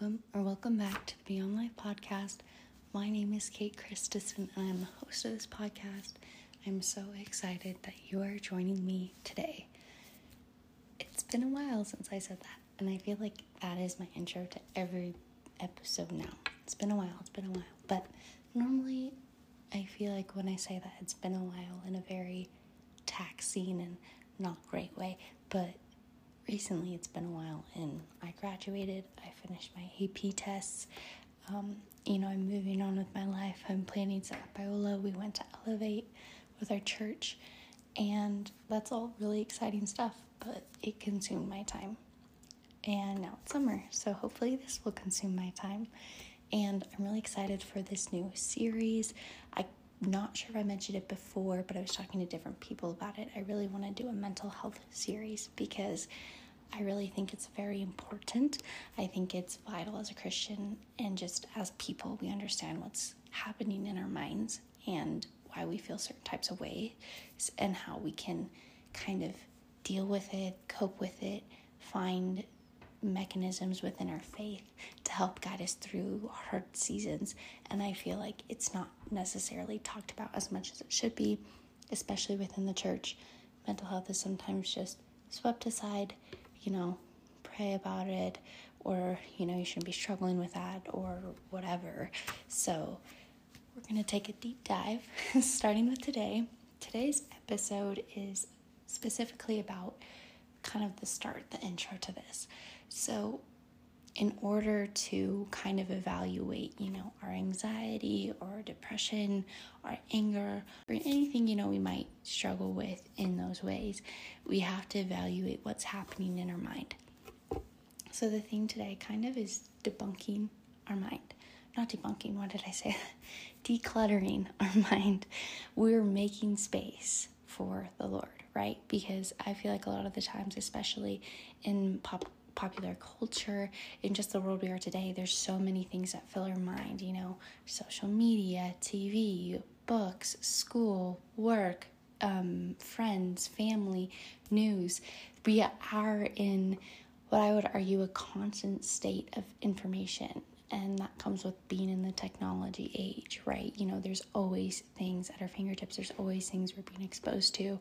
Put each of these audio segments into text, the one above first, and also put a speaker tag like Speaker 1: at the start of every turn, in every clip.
Speaker 1: welcome or welcome back to the Beyond Life podcast. My name is Kate Christensen and I'm the host of this podcast. I'm so excited that you are joining me today. It's been a while since I said that, and I feel like that is my intro to every episode now. It's been a while, it's been a while, but normally I feel like when I say that it's been a while in a very taxing and not great way, but recently it's been a while and I graduated, I finished my AP tests. Um, you know, I'm moving on with my life. I'm planning to Biola. We went to Elevate with our church, and that's all really exciting stuff, but it consumed my time. And now it's summer, so hopefully this will consume my time. And I'm really excited for this new series. I'm not sure if I mentioned it before, but I was talking to different people about it. I really want to do a mental health series because I really think it's very important. I think it's vital as a Christian and just as people, we understand what's happening in our minds and why we feel certain types of ways and how we can kind of deal with it, cope with it, find mechanisms within our faith to help guide us through hard seasons. And I feel like it's not necessarily talked about as much as it should be, especially within the church. Mental health is sometimes just swept aside you know, pray about it, or, you know, you shouldn't be struggling with that, or whatever. So, we're going to take a deep dive, starting with today. Today's episode is specifically about kind of the start, the intro to this. So, in order to kind of evaluate, you know, our anxiety or depression our anger or anything, you know, we might struggle with in those ways, we have to evaluate what's happening in our mind. So the theme today kind of is debunking our mind. Not debunking, what did I say? Decluttering our mind. We're making space for the Lord, right? Because I feel like a lot of the times, especially in pop popular culture, in just the world we are today, there's so many things that fill our mind, you know, social media, TV, books, school, work, um, friends, family, news. We are in what I would argue a constant state of information. And that comes with being in the technology age, right? You know, there's always things at our fingertips, there's always things we're being exposed to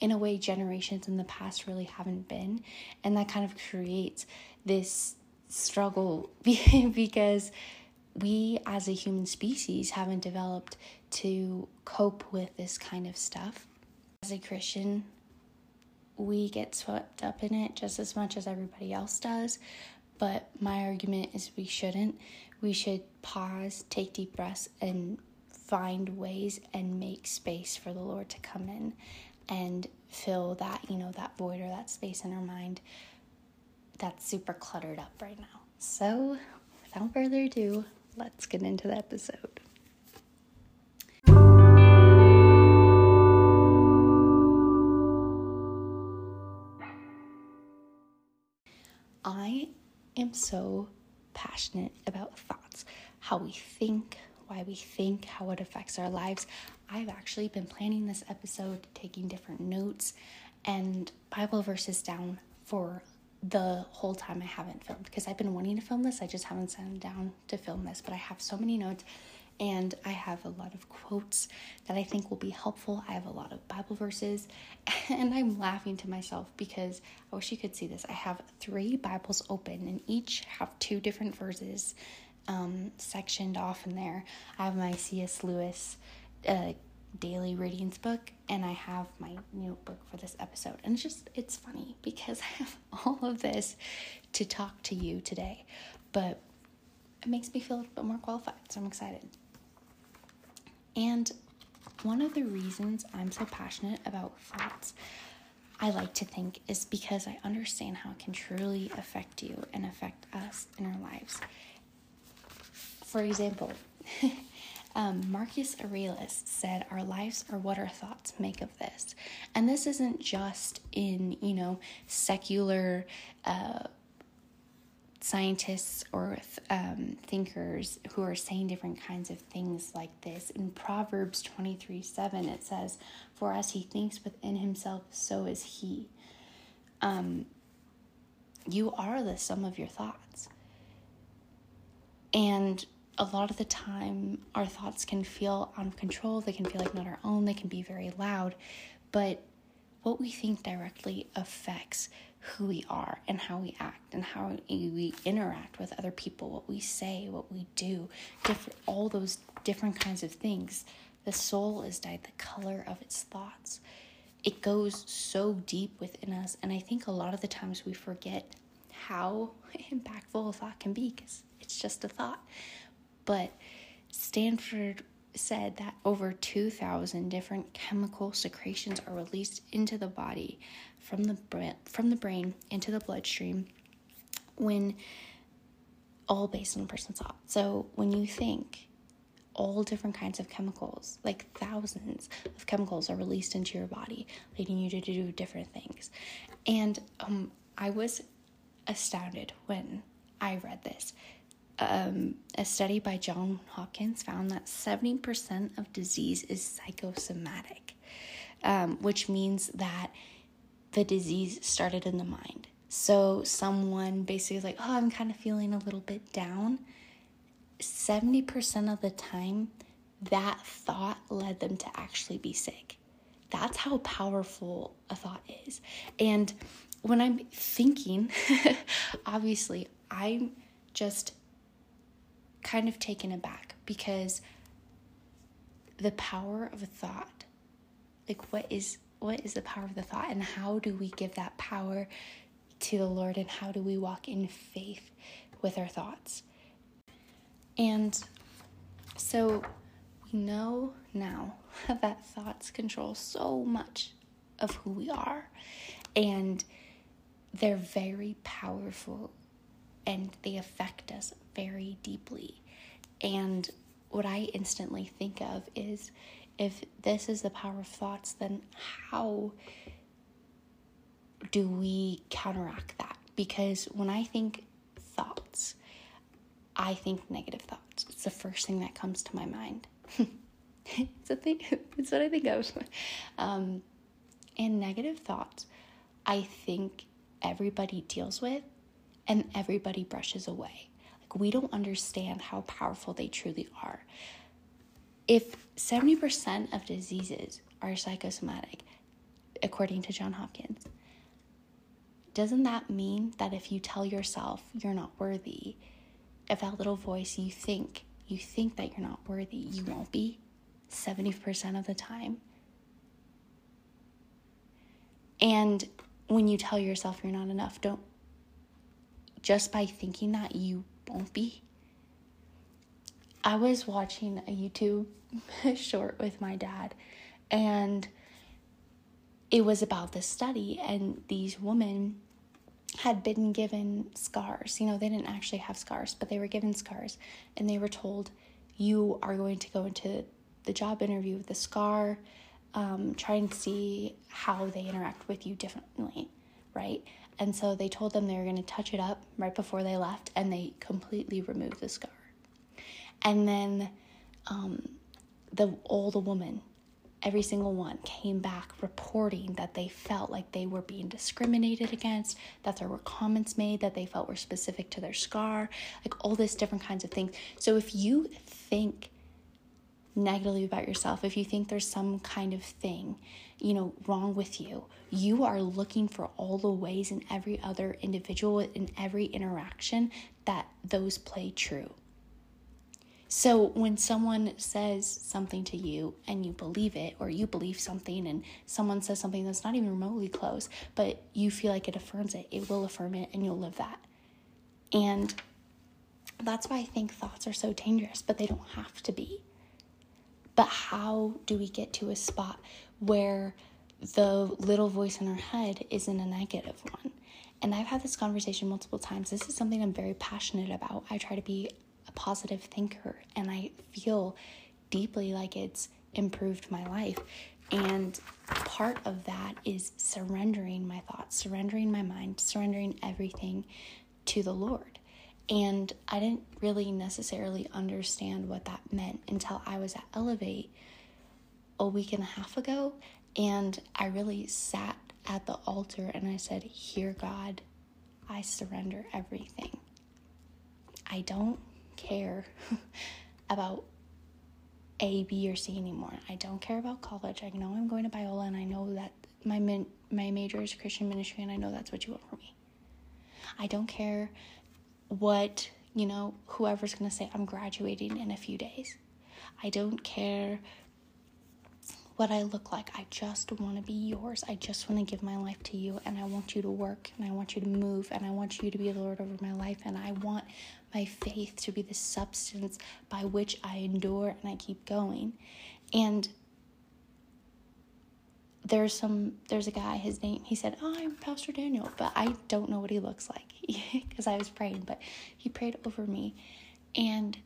Speaker 1: in a way generations in the past really haven't been. And that kind of creates this struggle because we as a human species haven't developed to cope with this kind of stuff. As a Christian, we get swept up in it just as much as everybody else does. But my argument is we shouldn't. We should pause, take deep breaths, and find ways and make space for the Lord to come in and fill that, you know, that void or that space in our mind that's super cluttered up right now. So, without further ado, let's get into the episode. Am so passionate about thoughts, how we think, why we think, how it affects our lives. I've actually been planning this episode, taking different notes and Bible verses down for the whole time I haven't filmed because I've been wanting to film this. I just haven't sat down to film this, but I have so many notes and I have a lot of quotes that I think will be helpful. I have a lot of Bible verses, and I'm laughing to myself because I wish you could see this. I have three Bibles open, and each have two different verses um, sectioned off in there. I have my C.S. Lewis uh, daily readings book, and I have my notebook for this episode. And it's just, it's funny because I have all of this to talk to you today, but it makes me feel a little bit more qualified, so I'm excited. And one of the reasons I'm so passionate about thoughts, I like to think, is because I understand how it can truly affect you and affect us in our lives. For example, um, Marcus Aurelius said, Our lives are what our thoughts make of this. And this isn't just in, you know, secular uh, scientists or um, thinkers who are saying different kinds of things like this. In Proverbs 23 7, it says, For as he thinks within himself, so is he. Um, you are the sum of your thoughts And a lot of the time, our thoughts can feel out of control. They can feel like not our own. They can be very loud. But what we think directly affects who we are and how we act and how we interact with other people, what we say, what we do, different, all those different kinds of things. The soul is dyed the color of its thoughts. It goes so deep within us, and I think a lot of the times we forget how impactful a thought can be because it's just a thought. But Stanford said that over 2,000 different chemical secretions are released into the body from the brain, from the brain into the bloodstream when all based on a person's thought. So when you think all different kinds of chemicals, like thousands of chemicals, are released into your body, leading you to do different things. And um, I was astounded when I read this um, a study by John Hopkins found that 70% of disease is psychosomatic, um, which means that the disease started in the mind. So, someone basically is like, oh, I'm kind of feeling a little bit down. 70% of the time, that thought led them to actually be sick. That's how powerful a thought is. And when I'm thinking, obviously, I'm just kind of taken aback because the power of a thought like what is what is the power of the thought and how do we give that power to the lord and how do we walk in faith with our thoughts? And so we know now that thoughts control so much of who we are and they're very powerful and they affect us very deeply. And what I instantly think of is if this is the power of thoughts, then how do we counteract that? Because when I think thoughts, I think negative thoughts. It's the first thing that comes to my mind. it's a thing. It's what I think of. Um, and negative thoughts, I think everybody deals with and everybody brushes away. Like, we don't understand how powerful they truly are. If 70% of diseases are psychosomatic, according to John Hopkins, doesn't that mean that if you tell yourself you're not worthy, if that little voice you think, you think that you're not worthy, you won't be 70% of the time? And when you tell yourself you're not enough, don't just by thinking that you won't be. I was watching a YouTube short with my dad, and it was about this study, and these women had been given scars. You know, they didn't actually have scars, but they were given scars, and they were told, You are going to go into the job interview with a scar, um, try and see how they interact with you differently, right? And so they told them they were going to touch it up right before they left, and they completely removed the scar. And then um, the older woman, every single one, came back reporting that they felt like they were being discriminated against, that there were comments made that they felt were specific to their scar, like all this different kinds of things. So if you think negatively about yourself, if you think there's some kind of thing, you know, wrong with you, you are looking for all the ways in every other individual, in every interaction, that those play true. So when someone says something to you and you believe it, or you believe something and someone says something that's not even remotely close, but you feel like it affirms it, it will affirm it and you'll live that. And that's why I think thoughts are so dangerous, but they don't have to be. But how do we get to a spot where the little voice in our head isn't a negative one? And I've had this conversation multiple times. This is something I'm very passionate about. I try to be a positive thinker, and I feel deeply like it's improved my life. And part of that is surrendering my thoughts, surrendering my mind, surrendering everything to the Lord. And I didn't really necessarily understand what that meant until I was at Elevate a week and a half ago. And I really sat at the altar and I said, Here, God, I surrender everything. I don't care about A, B, or C anymore. I don't care about college. I know I'm going to Biola and I know that my min- my major is Christian ministry and I know that's what you want for me. I don't care what, you know, whoever's going to say I'm graduating in a few days. I don't care what I look like. I just want to be yours. I just want to give my life to you and I want you to work and I want you to move and I want you to be the Lord over my life and I want my faith to be the substance by which I endure and I keep going. And there's some there's a guy his name he said oh i'm pastor daniel but i don't know what he looks like because i was praying but he prayed over me. And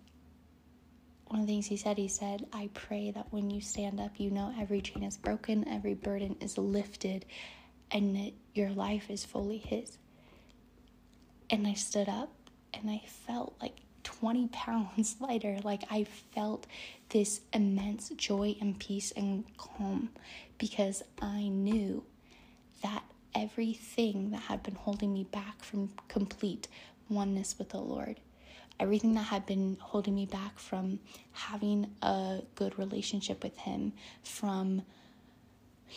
Speaker 1: one of the things he said he said i pray that when you stand up you know every chain is broken every burden is lifted and that your life is fully his. And i stood up and i felt like 20 pounds lighter. Like I felt this immense joy and peace and calm because I knew that everything that had been holding me back from complete oneness with the Lord, everything that had been holding me back from having a good relationship with Him, from,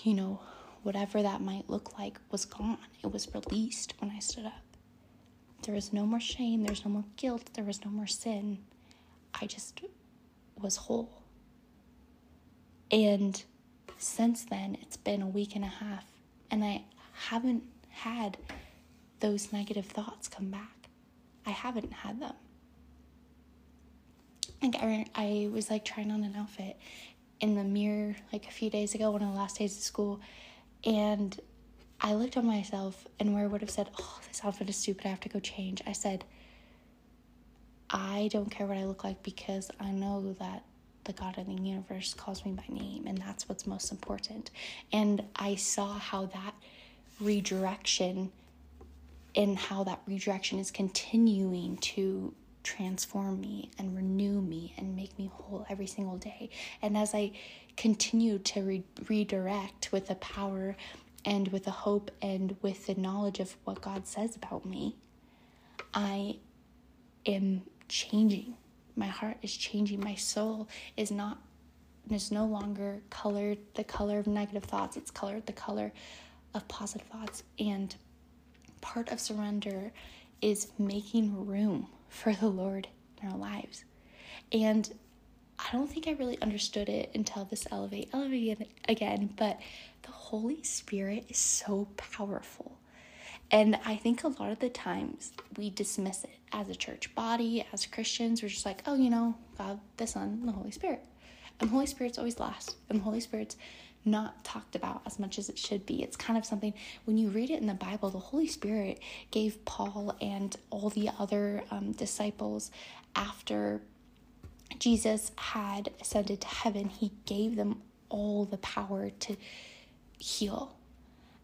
Speaker 1: you know, whatever that might look like, was gone. It was released when I stood up. There was no more shame, there was no more guilt, there was no more sin. I just was whole. And since then, it's been a week and a half, and I haven't had those negative thoughts come back. I haven't had them. Like I, I was like trying on an outfit in the mirror like a few days ago, one of the last days of school, and I looked at myself and where I would have said, Oh, this outfit is stupid, I have to go change. I said, I don't care what I look like because I know that the God in the universe calls me by name, and that's what's most important. And I saw how that redirection and how that redirection is continuing to transform me and renew me and make me whole every single day. And as I continue to re- redirect with the power and with the hope and with the knowledge of what God says about me, I am changing. My heart is changing. My soul is not is no longer colored the color of negative thoughts. It's colored the color of positive thoughts. And part of surrender is making room for the Lord in our lives. And I don't think I really understood it until this elevate elevate again, but the Holy Spirit is so powerful. And I think a lot of the times we dismiss it as a church body, as Christians. We're just like, oh, you know, God, the Son, the Holy Spirit. And the Holy Spirit's always last. And the Holy Spirit's not talked about as much as it should be. It's kind of something, when you read it in the Bible, the Holy Spirit gave Paul and all the other um, disciples after Jesus had ascended to heaven, he gave them all the power to heal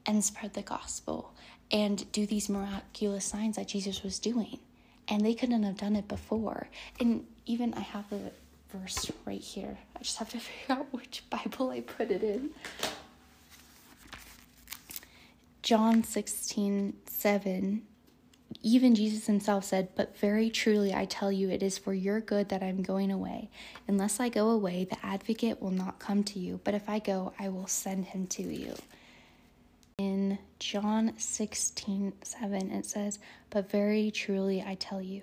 Speaker 1: and spread the gospel and do these miraculous signs that Jesus was doing. And they couldn't have done it before. And even I have the verse right here. I just have to figure out which Bible I put it in. John 16, 7 even Jesus himself said, But very truly I tell you, it is for your good that I am going away. Unless I go away, the advocate will not come to you, but if I go, I will send him to you. In John 16 7, it says, But very truly I tell you,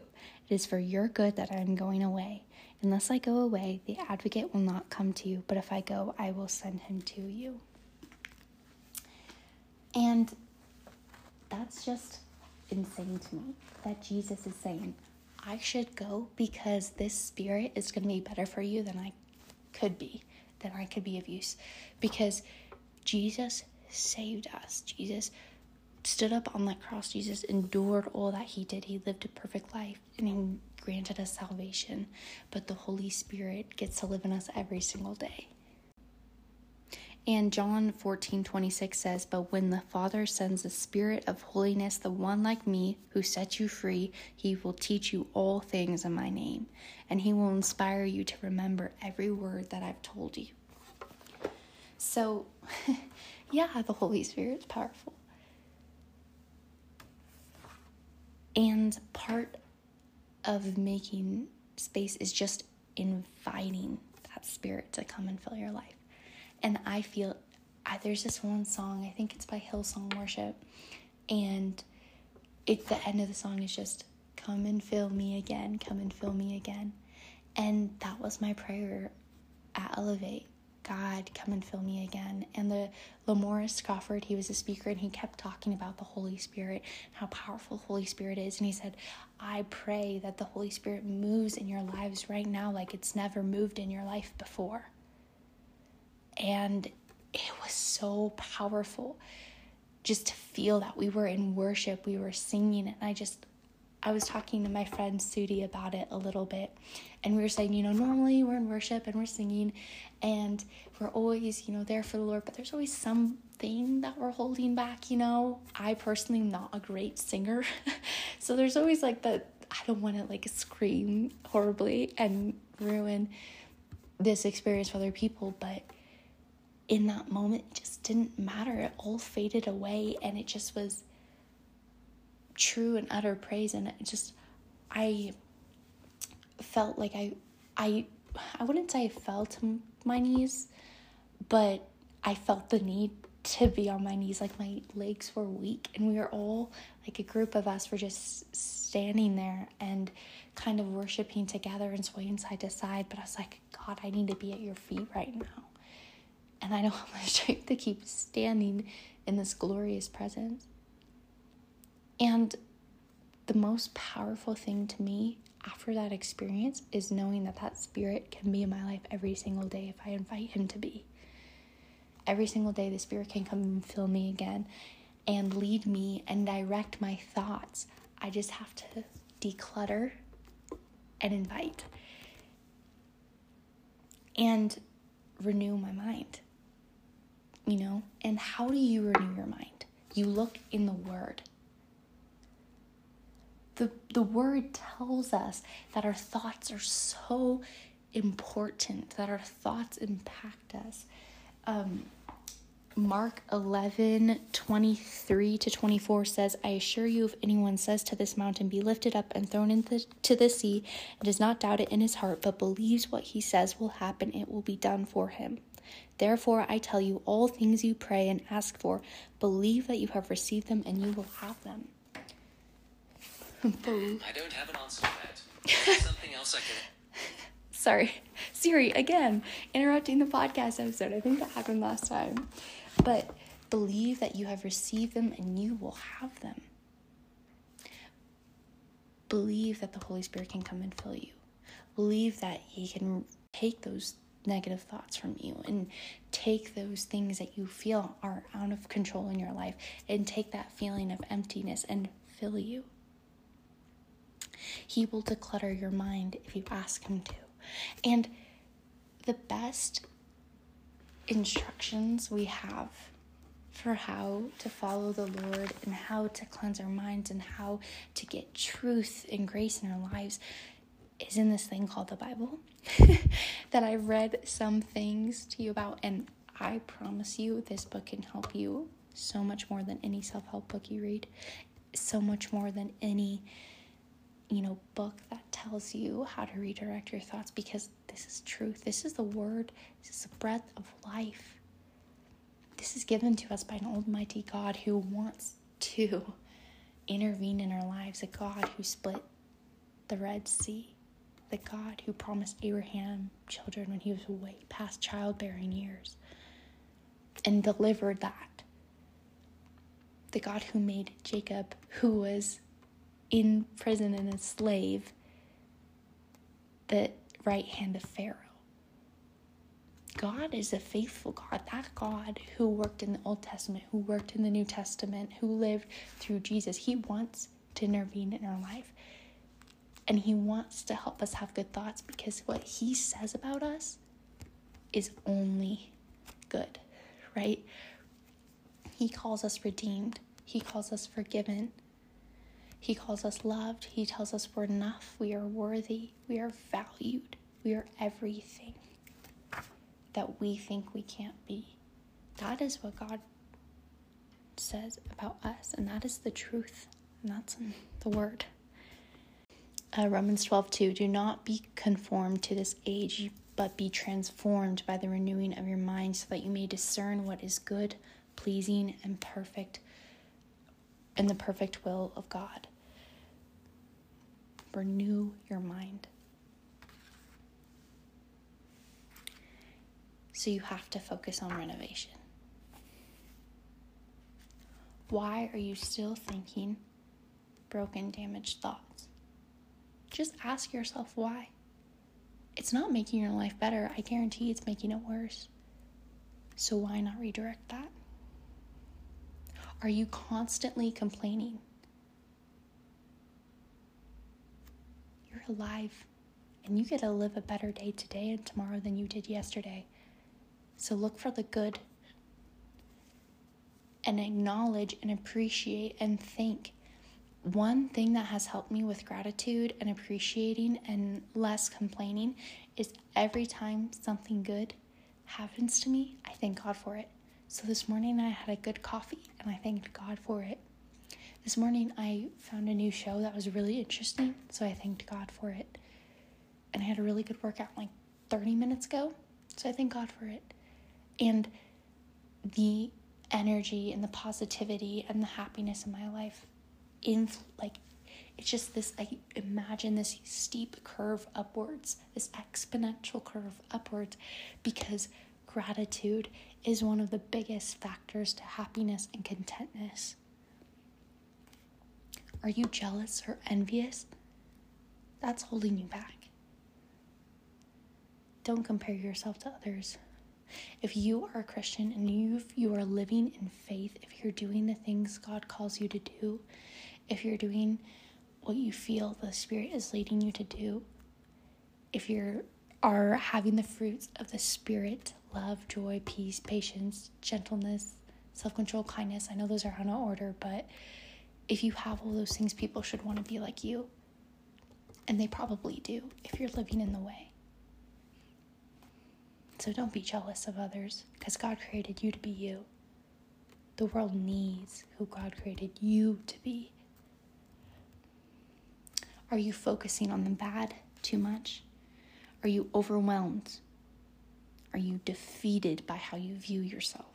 Speaker 1: it is for your good that I am going away. Unless I go away, the advocate will not come to you, but if I go, I will send him to you. And that's just insane to me that Jesus is saying, I should go because this spirit is going to be better for you than I could be, than I could be of use. Because Jesus saved us. Jesus stood up on that cross. Jesus endured all that he did. He lived a perfect life and he granted us salvation. But the Holy Spirit gets to live in us every single day. And John 14 26 says, But when the Father sends the Spirit of holiness, the one like me who sets you free, he will teach you all things in my name, and he will inspire you to remember every word that I've told you. So, yeah, the Holy Spirit is powerful. And part of making space is just inviting that spirit to come and fill your life. And I feel I, there's this one song, I think it's by Hillsong Worship, and it the end of the song is just come and fill me again, come and fill me again. And that was my prayer at Elevate. God, come and fill me again. And the Lamorris Crawford, he was a speaker and he kept talking about the Holy Spirit, how powerful Holy Spirit is. And he said, I pray that the Holy Spirit moves in your lives right now like it's never moved in your life before. And it was so powerful just to feel that we were in worship, we were singing, and I just I was talking to my friend Sudi about it a little bit, and we were saying, you know, normally we're in worship and we're singing, and we're always, you know, there for the Lord, but there's always something that we're holding back, you know. I personally am not a great singer, so there's always like the I don't want to like scream horribly and ruin this experience for other people, but in that moment, it just didn't matter. It all faded away, and it just was true and utter praise and it just I felt like I I I wouldn't say I fell to my knees, but I felt the need to be on my knees. Like my legs were weak and we were all like a group of us were just standing there and kind of worshiping together and swaying side to side. But i was like god i need to be at your feet right now and i don't have the strength to keep standing in this glorious presence and the most powerful thing to me after that experience is knowing that that spirit can be in my life every single day if I invite him to be. Every single day, the spirit can come and fill me again and lead me and direct my thoughts. I just have to declutter and invite and renew my mind. You know, and how do you renew your mind? You look in the Word the, the word tells us that our thoughts are so important, that our thoughts impact us. Um, Mark 11, 23 to 24 says, I assure you, if anyone says to this mountain, Be lifted up and thrown into the, the sea, and does not doubt it in his heart, but believes what he says will happen, it will be done for him. Therefore, I tell you, all things you pray and ask for, believe that you have received them, and you will have them.
Speaker 2: I don't have an answer to that. Something else I can.
Speaker 1: Sorry, Siri, again, interrupting the podcast episode. I think that happened last time. But believe that you have received them and you will have them. Believe that the Holy Spirit can come and fill you. Believe that He can take those negative thoughts from you and take those things that you feel are out of control in your life and take that feeling of emptiness and fill you. He will declutter your mind if you ask Him to. And the best instructions we have for how to follow the Lord and how to cleanse our minds and how to get truth and grace in our lives is in this thing called the Bible that I read some things to you about. And I promise you, this book can help you so much more than any self help book you read, so much more than any you know, book that tells you how to redirect your thoughts because this is truth. This is the word. This is the breath of life. This is given to us by an almighty God who wants to intervene in our lives, a God who split the Red Sea, the God who promised Abraham children when he was way past childbearing years and delivered that. The God who made Jacob, who was in prison and a slave, the right hand of Pharaoh. God is a faithful God. That God who worked in the Old Testament, who worked in the New Testament, who lived through Jesus, He wants to intervene in our life. And He wants to help us have good thoughts because what He says about us is only good, right? He calls us redeemed, He calls us forgiven. He calls us loved. He tells us we're enough. We are worthy. We are valued. We are everything that we think we can't be. That is what God says about us, and that is the truth, and that's in the Word. Uh, Romans 12 2. Do not be conformed to this age, but be transformed by the renewing of your mind, so that you may discern what is good, pleasing, and perfect, and the perfect will of God. Renew your mind. So you have to focus on renovation. Why are you still thinking broken, damaged thoughts? Just ask yourself why. It's not making your life better. I guarantee it's making it worse. So why not redirect that? Are you constantly complaining? You're alive and you get to live a better day today and tomorrow than you did yesterday. So look for the good and acknowledge and appreciate and thank. One thing that has helped me with gratitude and appreciating and less complaining is every time something good happens to me, I thank God for it. So this morning I had a good coffee and I thanked God for it. This morning I found a new show that was really interesting, so I thanked God for it. And I had a really good workout like 30 minutes ago, so I thank God for it. And the energy and the positivity and the happiness in my life in like it's just this i imagine this steep curve upwards this exponential curve upwards because gratitude is one of the biggest factors to happiness and contentness. Are you jealous or envious? That's holding you back. Don't compare yourself to others. If you are a Christian and you you are living in faith, if you're doing the things God calls you to do, if you're doing what you feel the Spirit is leading you to do, if you are having the fruits of the Spirit, love, joy, peace, patience, gentleness, self control, kindness, I know those are out of order, but if you have all those things, people should want to be like you. And they probably do if you're living in the way. So don't be jealous of others because God created you to be you. The world needs who God created you to be. Are you focusing on the bad too much? Are you overwhelmed? Are you defeated by how you view yourself?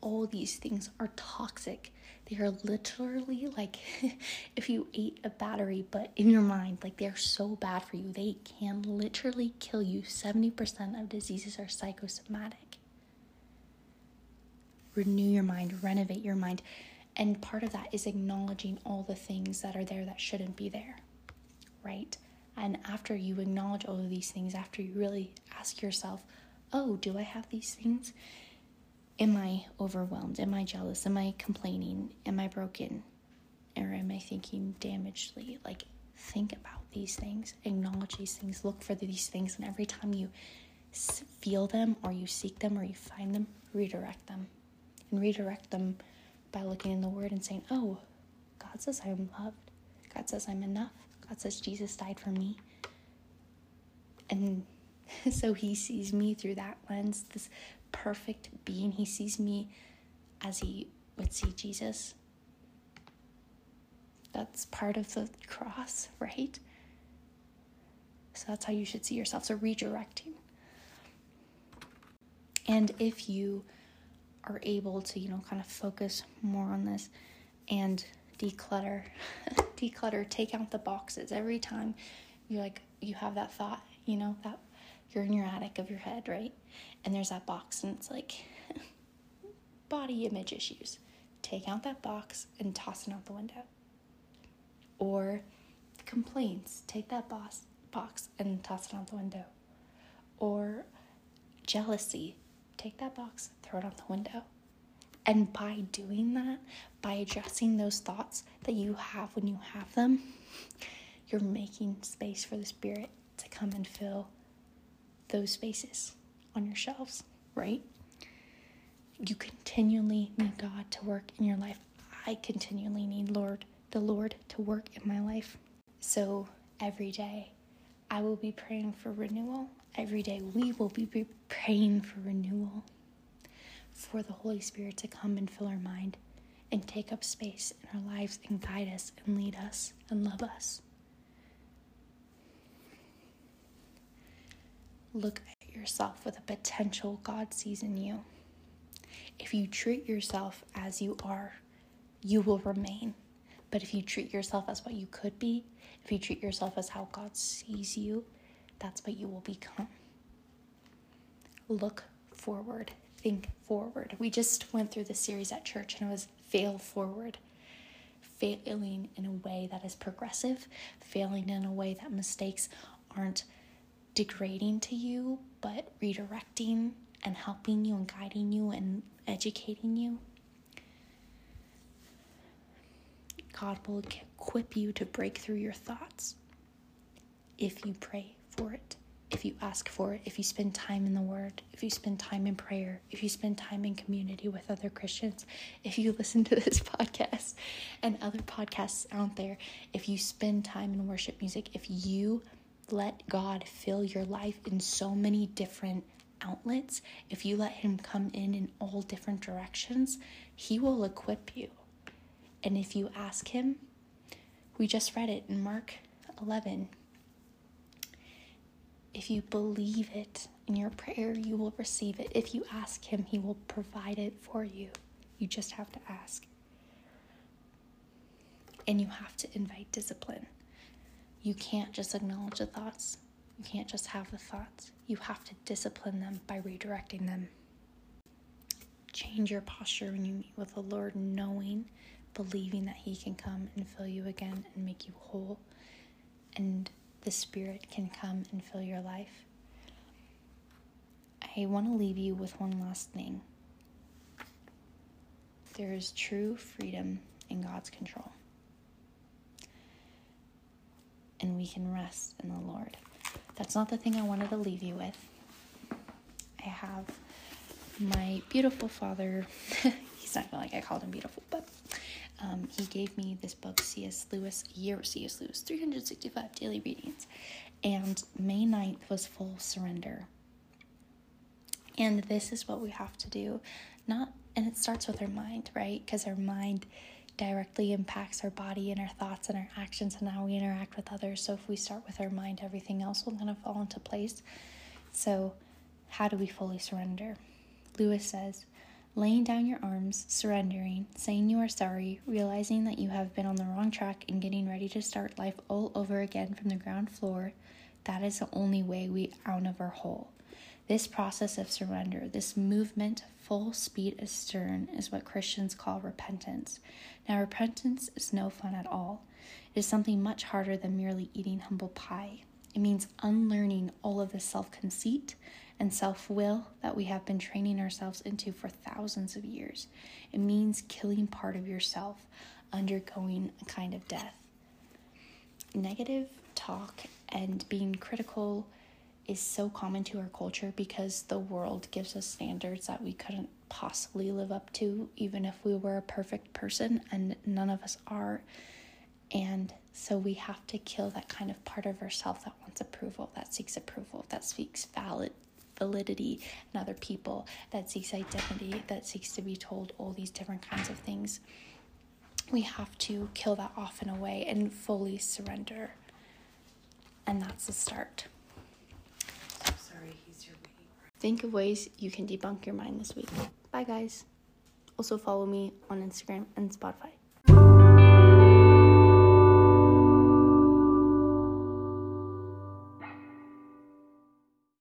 Speaker 1: All these things are toxic they are literally like if you ate a battery, but in your mind, like they're so bad for you. They can literally kill you. 70% of diseases are psychosomatic. Renew your mind, renovate your mind. And part of that is acknowledging all the things that are there that shouldn't be there, right? And after you acknowledge all of these things, after you really ask yourself, oh, do I have these things? Am I overwhelmed? Am I jealous? Am I complaining? Am I broken? Or am I thinking damagedly? Like, think about these things, acknowledge these things, look for these things, and every time you feel them or you seek them or you find them, redirect them. And redirect them by looking in the Word and saying, Oh, God says I'm loved. God says I'm enough. God says Jesus died for me. And so He sees me through that lens, this perfect being. He sees me as he would see Jesus. That's part of the cross, right? So that's how you should see yourself. So redirecting. And if you are able to, you know, kind of focus more on this and declutter, declutter, take out the boxes every time you like you have that thought, you know, that you're in your attic of your head, right? And there's that box, and it's like body image issues. Take out that box and toss it out the window. Or complaints, take that box, box and toss it out the window. Or jealousy, take that box, throw it out the window. And by doing that, by addressing those thoughts that you have when you have them, you're making space for the Spirit to come and fill those spaces on your shelves, right? You continually need God to work in your life. I continually need Lord, the Lord to work in my life. So every day I will be praying for renewal. Every day we will be praying for renewal, for the Holy Spirit to come and fill our mind and take up space in our lives and guide us and lead us and love us. Look at yourself with the potential God sees in you. If you treat yourself as you are, you will remain. But if you treat yourself as what you could be, if you treat yourself as how God sees you, that's what you will become. Look forward, think forward. We just went through the series at church and it was fail forward. Failing in a way that is progressive, failing in a way that mistakes aren't degrading to you, but redirecting and helping you and guiding you and educating you. God will equip you to break through your thoughts if you pray for it, if you ask for it, if you spend time in the Word, if you spend time in prayer, if you spend time in community with other Christians, if you listen to this podcast and other podcasts out there, if you spend time in worship music, if you let God fill your life in so many different outlets, if you let Him come in in all different directions, He will equip you. And if you ask Him, we just read it in Mark 11. If you believe it in your prayer, you will receive it. If you ask Him, He will provide it for you. You just have to ask. And you have to invite discipline. You can't just acknowledge the thoughts. You can't just have the thoughts. You have to discipline them by redirecting them. Change your posture when you meet with the Lord, knowing, believing that He can come and fill you again and make you whole, and the Spirit can come and fill your life. I want to leave you with one last thing. There is true freedom in God's control and we can rest in the Lord. That's not the thing I wanted to leave you with. I have my beautiful father. He's not like I called him beautiful, but um, he gave me this book, C.S. Lewis, year of C.S. Lewis, 365 daily readings. And May 9th was full surrender. And this is what we have to do. Not, and it starts with our mind, right? Because our mind directly impacts our body and our thoughts and our actions and how we interact with others. So if we start with our mind, everything else will kind of fall into place. So, how do we fully surrender? Lewis says, laying down your arms, surrendering, saying you are sorry, realizing that you have been on the wrong track, and getting ready to start life all over again from the ground floor, that is the only way we out of our hole. This process of surrender, this movement full speed astern, is what Christians call repentance. Now, repentance is no fun at all. It is something much harder than merely eating humble pie. It means unlearning all of the self conceit and self will that we have been training ourselves into for thousands of years. It means killing part of yourself, undergoing a kind of death. Negative talk and being critical is so common to our culture because the world gives us standards that we couldn't possibly live up to, even if we were a perfect person, and none of us are. And so we have to kill that kind of part of ourselves that wants approval, that seeks approval, that seeks valid validity in other people, that seeks identity, that seeks to be told all these different kinds of things. We have to kill that off in a way and fully surrender. And that's the start. Think of ways you can debunk your mind this week. Bye, guys. Also, follow me on Instagram and Spotify.